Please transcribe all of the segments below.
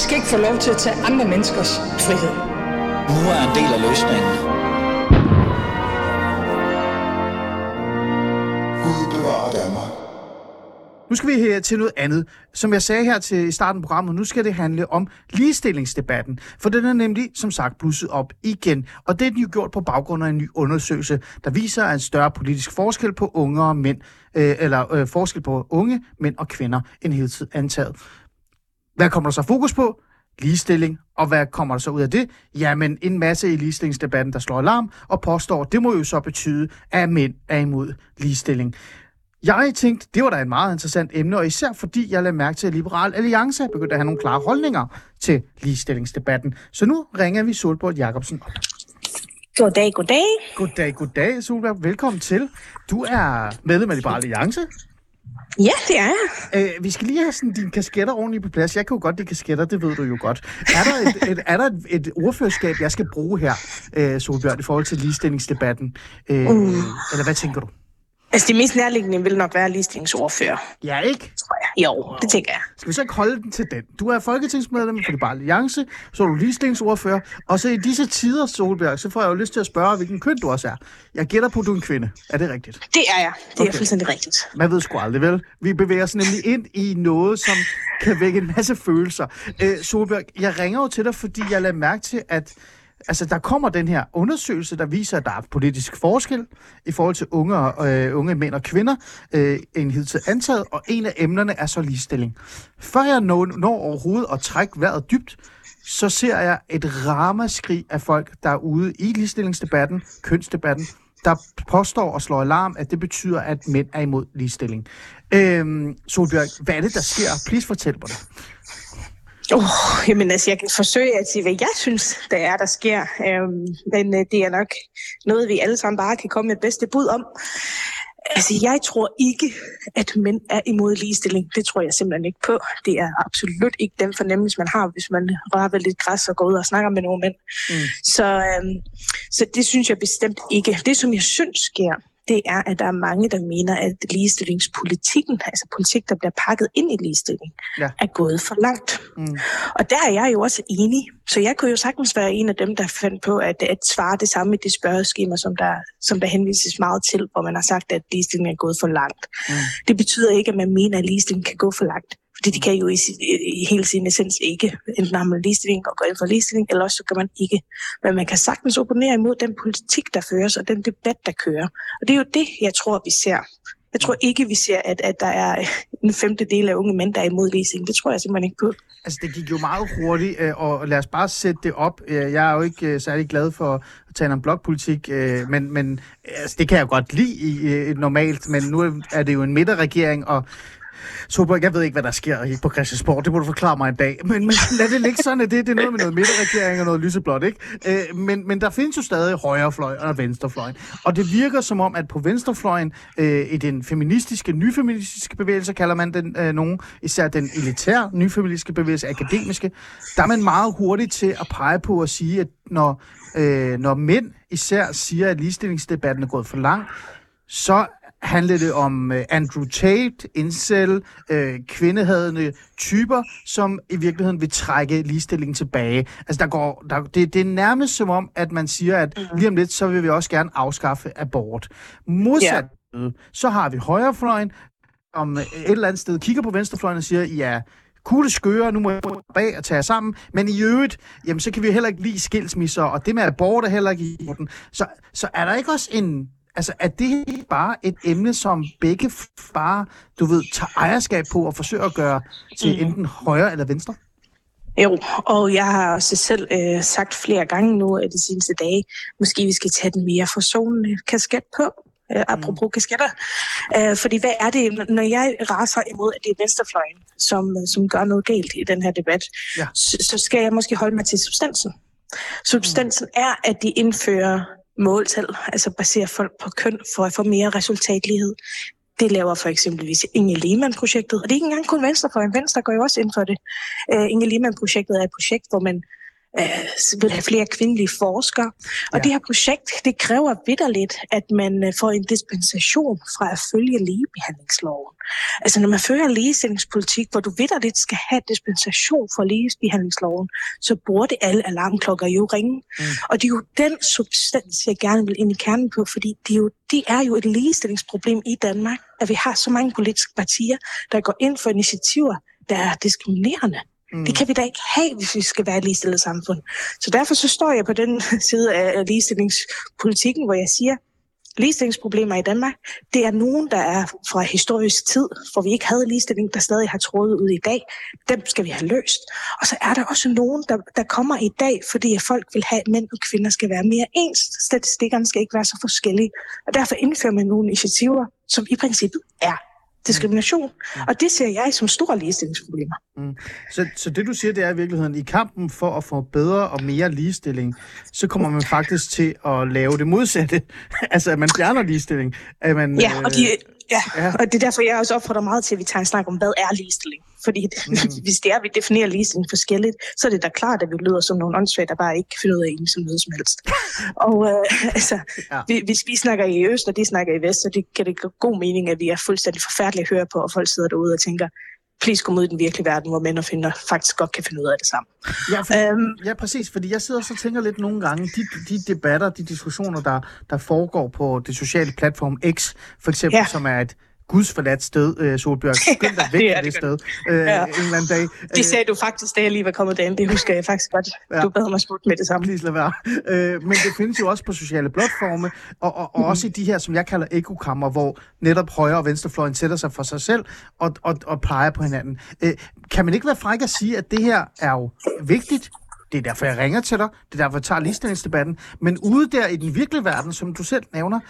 skal ikke få lov til at tage andre menneskers frihed. Nu er en del af løsningen. Gud bevarer Danmark. Nu skal vi her til noget andet. Som jeg sagde her til i starten af programmet, nu skal det handle om ligestillingsdebatten. For den er nemlig, som sagt, blusset op igen. Og det er den jo gjort på baggrund af en ny undersøgelse, der viser en større politisk forskel på unge og mænd, øh, eller øh, forskel på unge, mænd og kvinder, end hele tiden antaget. Hvad kommer der så fokus på? Ligestilling. Og hvad kommer der så ud af det? Jamen, en masse i ligestillingsdebatten, der slår alarm og påstår, det må jo så betyde, at mænd er imod ligestilling. Jeg tænkte, det var da et meget interessant emne, og især fordi jeg lagde mærke til, at Liberal Alliance begyndte at have nogle klare holdninger til ligestillingsdebatten. Så nu ringer vi Solborg Jacobsen op. Goddag, goddag. Goddag, goddag, Solberg. Velkommen til. Du er medlem af Liberal Alliance. Ja, det er jeg. Øh, vi skal lige have sådan dine kasketter ordentligt på plads. Jeg kan jo godt lide kasketter, det ved du jo godt. Er der et, et, er der et, et ordførerskab, jeg skal bruge her, øh, Solbjørn, i forhold til ligestillingsdebatten? Øh, Uh. Eller hvad tænker du? Altså, det mest nærliggende vil nok være ligestillingsordfører, Ja, ikke? tror. Jo, det tænker jeg. Skal vi så ikke holde den til den? Du er folketingsmedlem for Liberal Alliance, så er du ligestillingsordfører, og så i disse tider, Solberg, så får jeg jo lyst til at spørge, hvilken køn du også er. Jeg gætter på, at du er en kvinde. Er det rigtigt? Det er jeg. Det er Okay. fuldstændig rigtigt. Man ved sgu aldrig, vel? Vi bevæger os nemlig ind i noget, som kan vække en masse følelser. Øh, Solberg, jeg ringer jo til dig, fordi jeg lader mærke til, at altså, der kommer den her undersøgelse, der viser, at der er politisk forskel i forhold til unge, og, øh, unge mænd og kvinder, øh, en hidtil antaget, og en af emnerne er så ligestilling. Før jeg når, når overhovedet at trække vejret dybt, så ser jeg et ramaskrig af folk, der er ude i ligestillingsdebatten, kønsdebatten, der påstår og slår alarm, at det betyder, at mænd er imod ligestilling. Øhm, Solbjørg, hvad er det, der sker? Please fortæl mig det. Oh, jamen altså, jeg kan forsøge at sige, hvad jeg synes, der er, der sker. Øhm, men øh, det er nok noget, vi alle sammen bare kan komme med bedste bud om. Altså, jeg tror ikke, at mænd er imod ligestilling. Det tror jeg simpelthen ikke på. Det er absolut ikke den fornemmelse, man har, hvis man rører ved lidt græs og går ud og snakker med nogle mænd. Mm. Så, øhm, så det synes jeg bestemt ikke. Det, som jeg synes sker, det er, at der er mange, der mener, at ligestillingspolitikken, altså politik, der bliver pakket ind i ligestilling, Ja. er gået for langt. Mm. Og der er jeg jo også enig. Så jeg kunne jo sagtens være en af dem, der fandt på at, at svare det samme i det spørgeskema, som der, som der henvises meget til, hvor man har sagt, at ligestilling er gået for langt. Mm. Det betyder ikke, at man mener, at ligestilling kan gå for langt. Fordi det kan jo i, i, i hele sin essens ikke. Enten har man ligestilling og går ind for ligestilling, eller også så kan man ikke. Men man kan sagtens opponere imod den politik, der føres, og den debat, der kører. Og det er jo det, jeg tror, vi ser. Jeg tror ikke, vi ser, at, at der er en femtedel af unge mænd, der er imod ligestilling. Det tror jeg simpelthen ikke på. Altså, det gik jo meget hurtigt, øh, og lad os bare sætte det op. Øh, jeg er jo ikke øh, særlig glad for at tale om blokpolitik, men, men altså, det kan jeg godt lide i, normalt, men nu er det jo en midterregering, og Solberg, jeg ved ikke, hvad der sker i- på Christiansborg. Det må du forklare mig en dag. Men, men lad det ligge sådan, at det, det er noget med noget midterregering og noget lyseblåt, ikke? Øh, men, men der findes jo stadig højrefløj og venstrefløj. Og det virker som om, at på venstrefløjen, øh, i den feministiske, nyfeministiske bevægelse, kalder man den øh, nogen, især den elitære nyfeministiske bevægelse, akademiske, der er man meget hurtig til at pege på at sige, at når, øh, når mænd især siger, at ligestillingsdebatten er gået for langt, så handler det om øh, Andrew Tate, incel, øh, kvindehadende typer, som i virkeligheden vil trække ligestillingen tilbage. Altså, der går, der, det, det er nærmest som om, at man siger, at lige om lidt, så vil vi også gerne afskaffe abort. Modsat, yeah. så har vi højrefløjen, om et eller andet sted kigger på venstrefløjen og siger, ja, kugle skøre, nu må jeg bag og tage sammen. Men i øvrigt, jamen, så kan vi heller ikke lide skilsmisser, og det med abort er heller ikke i orden. Så, så er der ikke også en... Altså, er det bare et emne, som begge bare, du ved, tager ejerskab på og forsøger at gøre til Mm. enten højre eller venstre? Jo, og jeg har også selv øh, sagt flere gange nu af de seneste dage, måske vi skal tage den mere forsonende kasket på, øh, apropos mm. kasketter. Øh, fordi hvad er det, når jeg raser imod, at det er venstrefløjen, som, som gør noget galt i den her debat, Ja. så, så skal jeg måske holde mig til substansen. Substansen er, at de indfører måltal, altså baserer folk på køn for at få mere resultatlighed. Det laver for eksempelvis Inge Lehmann-projektet, og det er ikke engang kun Venstrefløjen. Venstre går jo også ind for det. Uh, Inge Lehmann-projektet er et projekt, hvor man øh, vil have flere kvindelige forskere. Og Ja. det her projekt, det kræver vidderligt, at man øh, får en dispensation fra at følge ligebehandlingsloven. Altså når man fører ligestillingspolitik, hvor du vidderligt skal have dispensation fra ligebehandlingsloven, så burde alle alarmklokker jo ringe. Mm. Og det er jo den substans, jeg gerne vil ind i kernen på, fordi det er, jo, det er jo et ligestillingsproblem i Danmark, at vi har så mange politiske partier, der går ind for initiativer, der er diskriminerende. Mm. Det kan vi da ikke have, hvis vi skal være et ligestillet samfund. Så derfor så står jeg på den side af ligestillingspolitikken, hvor jeg siger, ligestillingsproblemer i Danmark, det er nogen, der er fra historisk tid, hvor vi ikke havde ligestilling, der stadig har trådet ud i dag. Dem skal vi have løst. Og så er der også nogen, der, der kommer i dag, fordi at folk vil have, at mænd og kvinder skal være mere ens. Statistikkerne skal ikke være så forskellige. Og derfor indfører man nogle initiativer, som i princippet er diskrimination. Og det ser jeg som store ligestillingsproblemer. Så, så det du siger, det er i virkeligheden, i kampen for at få bedre og mere ligestilling, så kommer man faktisk til at lave det modsatte. altså, at man fjerner ligestilling. At man, Ja, og, de, ja, ja. og det er derfor, jeg også opfordrer meget til, at vi tager en snak om, hvad er ligestilling? Fordi mm. hvis det er, at vi definerer ligestilling forskelligt, så er det da klart, at vi lyder som nogle åndssvage, der bare ikke kan finde ud af en som noget som helst. og øh, altså, ja. vi, hvis vi snakker i øst, og de snakker i vest, så det kan det give god mening, at vi er fuldstændig forfærdelige at høre på, og folk sidder derude og tænker, please kom ud i den virkelige verden, hvor mænd og kvinder faktisk godt kan finde ud af det sammen. Ja, for, Øhm, ja, præcis, fordi jeg sidder og så tænker lidt nogle gange, de, de debatter, de diskussioner, der, der foregår på det sociale platform X, for eksempel. Ja. som er et gudsforladt sted, øh, Solbjørg. Skynd dig væk det er det det sted øh, Ja. en eller anden dag. det sagde du faktisk, da jeg lige var kommet derind. Det husker jeg faktisk godt. Ja. Du bad mig smutte med det samme. Please lad være. Øh, men det findes jo også på sociale platforme, og, og, og også i de her, som jeg kalder ekokammer, hvor netop højre- og venstrefløjen sætter sig for sig selv og, og, og plejer på hinanden. Øh, kan man ikke være fræk at sige, at det her er jo vigtigt? Det er derfor, jeg ringer til dig. Det er derfor, jeg tager ligestillingsdebatten. Men ude der i den virkelige verden, som du selv nævner,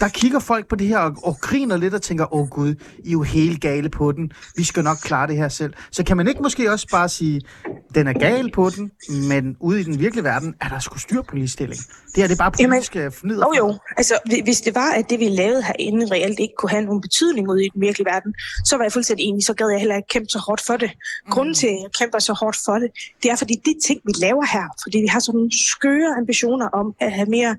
der kigger folk på det her og, og griner lidt og tænker, åh gud, I er jo helt gale på den. Vi skal nok klare det her selv. Så kan man ikke måske også bare sige, den er gal på den, men ude i den virkelige verden er der sgu styr på ligestilling. Det her det er bare politisk forneder. Jo jo, altså hvi- hvis det var, at det vi lavede herinde reelt ikke kunne have nogen betydning ude i den virkelige verden, så var jeg fuldstændig enig, så gad jeg heller ikke kæmpe så hårdt for det. Grunden til, at jeg kæmper så hårdt for det, det er fordi de ting, vi laver her, fordi vi har sådan nogle skøre ambitioner om at have mere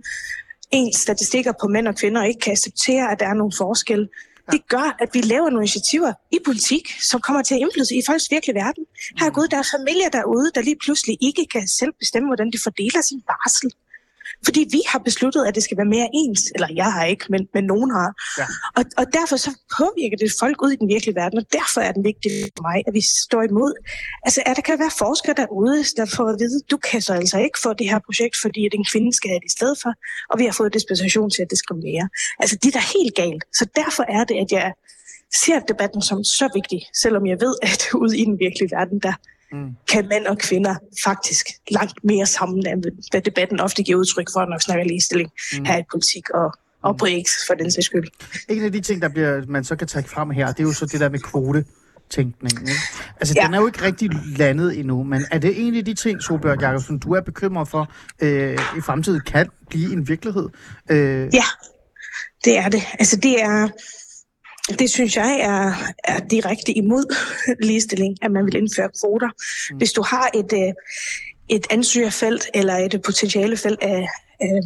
ens statistikker på mænd og kvinder, og ikke kan acceptere, at der er nogle forskelle. Det gør, at vi laver nogle initiativer i politik, som kommer til at indflyde i folks virkelige verden. Her er gået, der er familier derude, der lige pludselig ikke kan selv bestemme, hvordan de fordeler sin barsel. Fordi vi har besluttet, at det skal være mere ens. Eller jeg har ikke, men, men nogen har. Ja. Og, og derfor så påvirker det folk ud i den virkelige verden, og derfor er den vigtig for mig, at vi står imod. Altså, at der kan være forskere derude, der får at vide, du kan så altså ikke få det her projekt, fordi at en kvinde skal have det i stedet for, og vi har fået dispensation til at diskriminere. Altså, det er da helt galt. Så derfor er det, at jeg ser debatten som så vigtig, selvom jeg ved, at ude i den virkelige verden, der Mm. kan mænd og kvinder faktisk langt mere sammen, end hvad debatten ofte giver udtryk for, når vi snakker ligestilling mm. her i politik og, og på X for den sags skyld. En af de ting, der bliver, man så kan trække frem her, det er jo så det der med kvote tænkningen. Ikke? Altså, ja. Den er jo ikke rigtig landet endnu, men er det en af de ting, Solbjørg Jacobsen, du er bekymret for, øh, i fremtiden kan blive en virkelighed? Øh, Ja, det er det. Altså det er, det synes jeg er, er direkte imod ligestilling, at man vil indføre kvoter. Mm. Hvis du har et, øh, et ansøgerfelt eller et potentiale felt af, af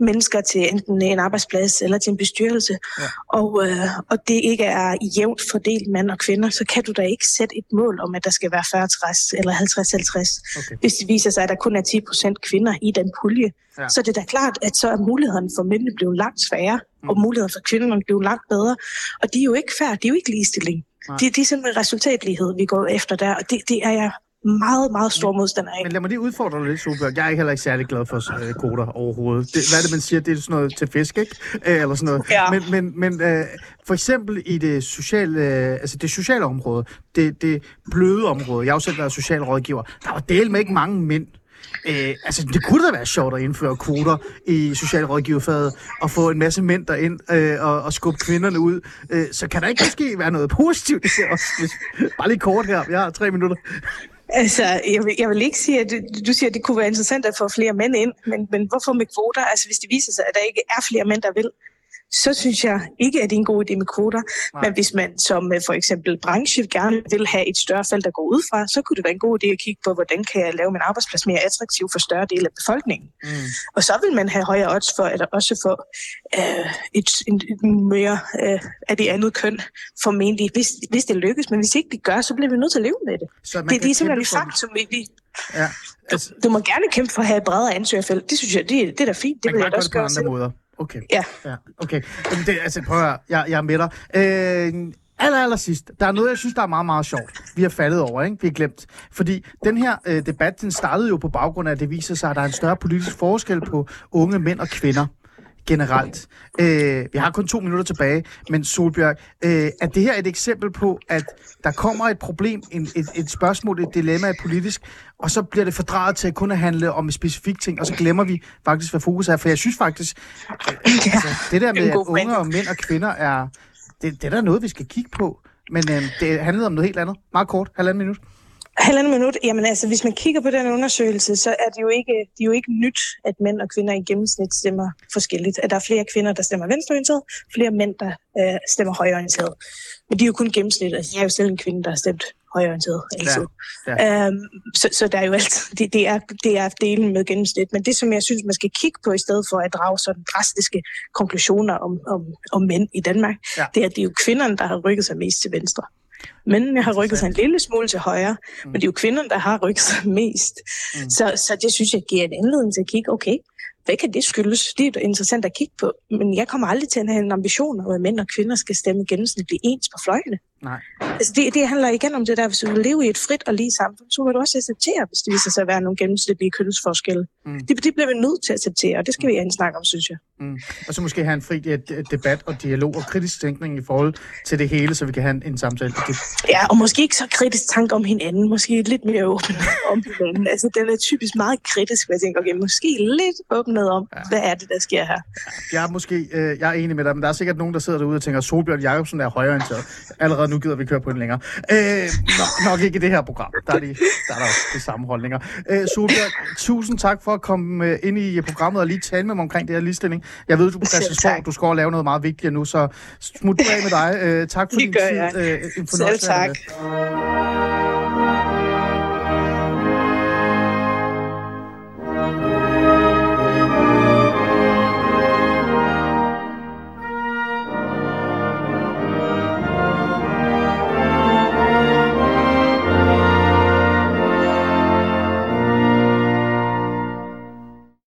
mennesker til enten en arbejdsplads eller til en bestyrelse, Ja. og, øh, og det ikke er jævnt fordelt mand og kvinder, så kan du da ikke sætte et mål om, at der skal være 40-60 eller 50-50. Okay. Hvis det viser sig, at der kun er 10 procent kvinder i den pulje, Ja. så er det da klart, at så er mulighederne for mændene blevet langt sværere. Og mulighederne for kvinderne blevet langt bedre. Og det er jo ikke fair, det er jo ikke ligestilling. Nej. Det, det er simpelthen resultatlighed, vi går efter der, og det, det er jeg meget, meget stor modstander af. Men lad mig lige udfordre dig lidt, Solbjørg. Jeg er heller ikke særlig glad for øh, kvoter overhovedet. Det, hvad er det, man siger? Det er sådan noget til fisk, ikke? Øh, eller sådan noget. Ja. Men, men, men øh, for eksempel i det sociale, øh, altså det sociale område, det, det bløde område, jeg har jo selv været socialrådgiver, der var del med ikke mange mænd. Øh, altså, det kunne da være sjovt at indføre kvoter i socialrådgiverfaget og få en masse mænd derind øh, og, og skubbe kvinderne ud. Øh, så kan der ikke måske være noget positivt i det også? Hvis, bare lige kort her. Jeg har tre minutter. Altså, jeg vil, jeg vil ikke sige, at du, du siger, at det kunne være interessant at få flere mænd ind, men, men hvorfor med kvoter? Altså, hvis det viser sig, at der ikke er flere mænd, der vil, så synes jeg ikke, at det er en god idé med kvoter. Nej. Men hvis man som øh, for eksempel branche gerne vil have et større felt, der går ud fra, så kunne det være en god idé at kigge på, hvordan kan jeg lave min arbejdsplads mere attraktiv for større del af befolkningen. Mm. Og så vil man have højere odds for, at også få øh, et, et mere øh, af det andet køn formentlig, hvis, hvis det lykkes. Men hvis ikke det gør, så bliver vi nødt til at leve med det. Så Det, det er simpelthen et faktum. Vi, vi, Ja, altså, du må gerne kæmpe for at have et bredere ansøgerfelt. Det synes jeg, det, det er da fint. Det man vil jeg også gøre på andre måder. Okay. Ja. Ja, okay. Jamen, det, altså, prøv at høre. Jeg, jeg er med dig. Øh, aller, aller sidst. Der er noget, jeg synes, der er meget, meget sjovt. Vi har faldet over, ikke? Vi har glemt. Fordi den her øh, debat, den startede jo på baggrund af, at det viser sig, at der er en større politisk forskel på unge mænd og kvinder generelt. Øh, vi har kun to minutter tilbage, men Solbjørg, øh, er det her et eksempel på, at der kommer et problem, en, et, et spørgsmål, et dilemma politisk, og så bliver det fordraget til kun at handle om en specifik ting, og så glemmer vi faktisk, hvad fokus er. For jeg synes faktisk, øh, altså, det der er med, at unge og mænd og kvinder er, det, det er der noget, vi skal kigge på. Men øh, det handlede om noget helt andet. Meget kort, halvanden minut. Halvandet minut. Jamen altså, hvis man kigger på den undersøgelse, så er det jo ikke, det er jo ikke nyt, at mænd og kvinder i gennemsnit stemmer forskelligt. At der er flere kvinder, der stemmer venstreorienteret, flere mænd, der øh, stemmer højreorienteret. Men de er jo kun gennemsnit. Altså, jeg er jo selv en kvinde, der har stemt højreorienteret. Altså. Ja, Øhm, så, så der er jo alt, det, det, er, det er delen med gennemsnit. Men det, som jeg synes, man skal kigge på, i stedet for at drage sådan drastiske konklusioner om, om, om mænd i Danmark, Ja. ja. det er, at det er jo kvinderne, der har rykket sig mest til venstre. Mændene har rykket sig en lille smule til højre, mm. men det er jo kvinderne, der har rykket sig mest. Mm. Så, så det synes jeg giver en anledning til at kigge, okay, hvad kan det skyldes? Det er interessant at kigge på, men jeg kommer aldrig til at have en ambition om, at mænd og kvinder skal stemme gennemsnitligt ens på fløjene. Nej. Altså det, det handler igen om det der, hvis du vil leve i et frit og lige samfund, så må du også acceptere, hvis det viser sig at være nogle gennemsnitlige kønsforskelle. Mm. Mm. Det, det bliver vi nødt til at acceptere, og det skal vi have en snak om, synes jeg. Mm. Og så måske have en fri debat og dialog og kritisk tænkning i forhold til det hele, så vi kan have en, en samtale. Det, Ja, og måske ikke så kritisk tanke om hinanden, måske lidt mere åben om hinanden. Altså, den er typisk meget kritisk, hvor jeg tænker, okay, måske lidt åbnet om, ja. hvad er det, der sker her? jeg er måske øh, jeg er enig med dig, men der er sikkert nogen, der sidder derude og tænker, Solbjørn Jacobsen er højreorienteret. Allerede nu gider vi køre på den længere. Øh, nok, nok ikke i det her program. Der er, de, der er der også de samme holdninger. Øh, Solbjørn, tusind tak for at komme øh, ind i programmet og lige tale med mig omkring det her ligestilling. Jeg ved, du på Christiansborg, du skal over lave noget meget vigtigt nu, så smut af med dig. Øh, tak for Det din tid. jeg. Øh, en Selv tak. med.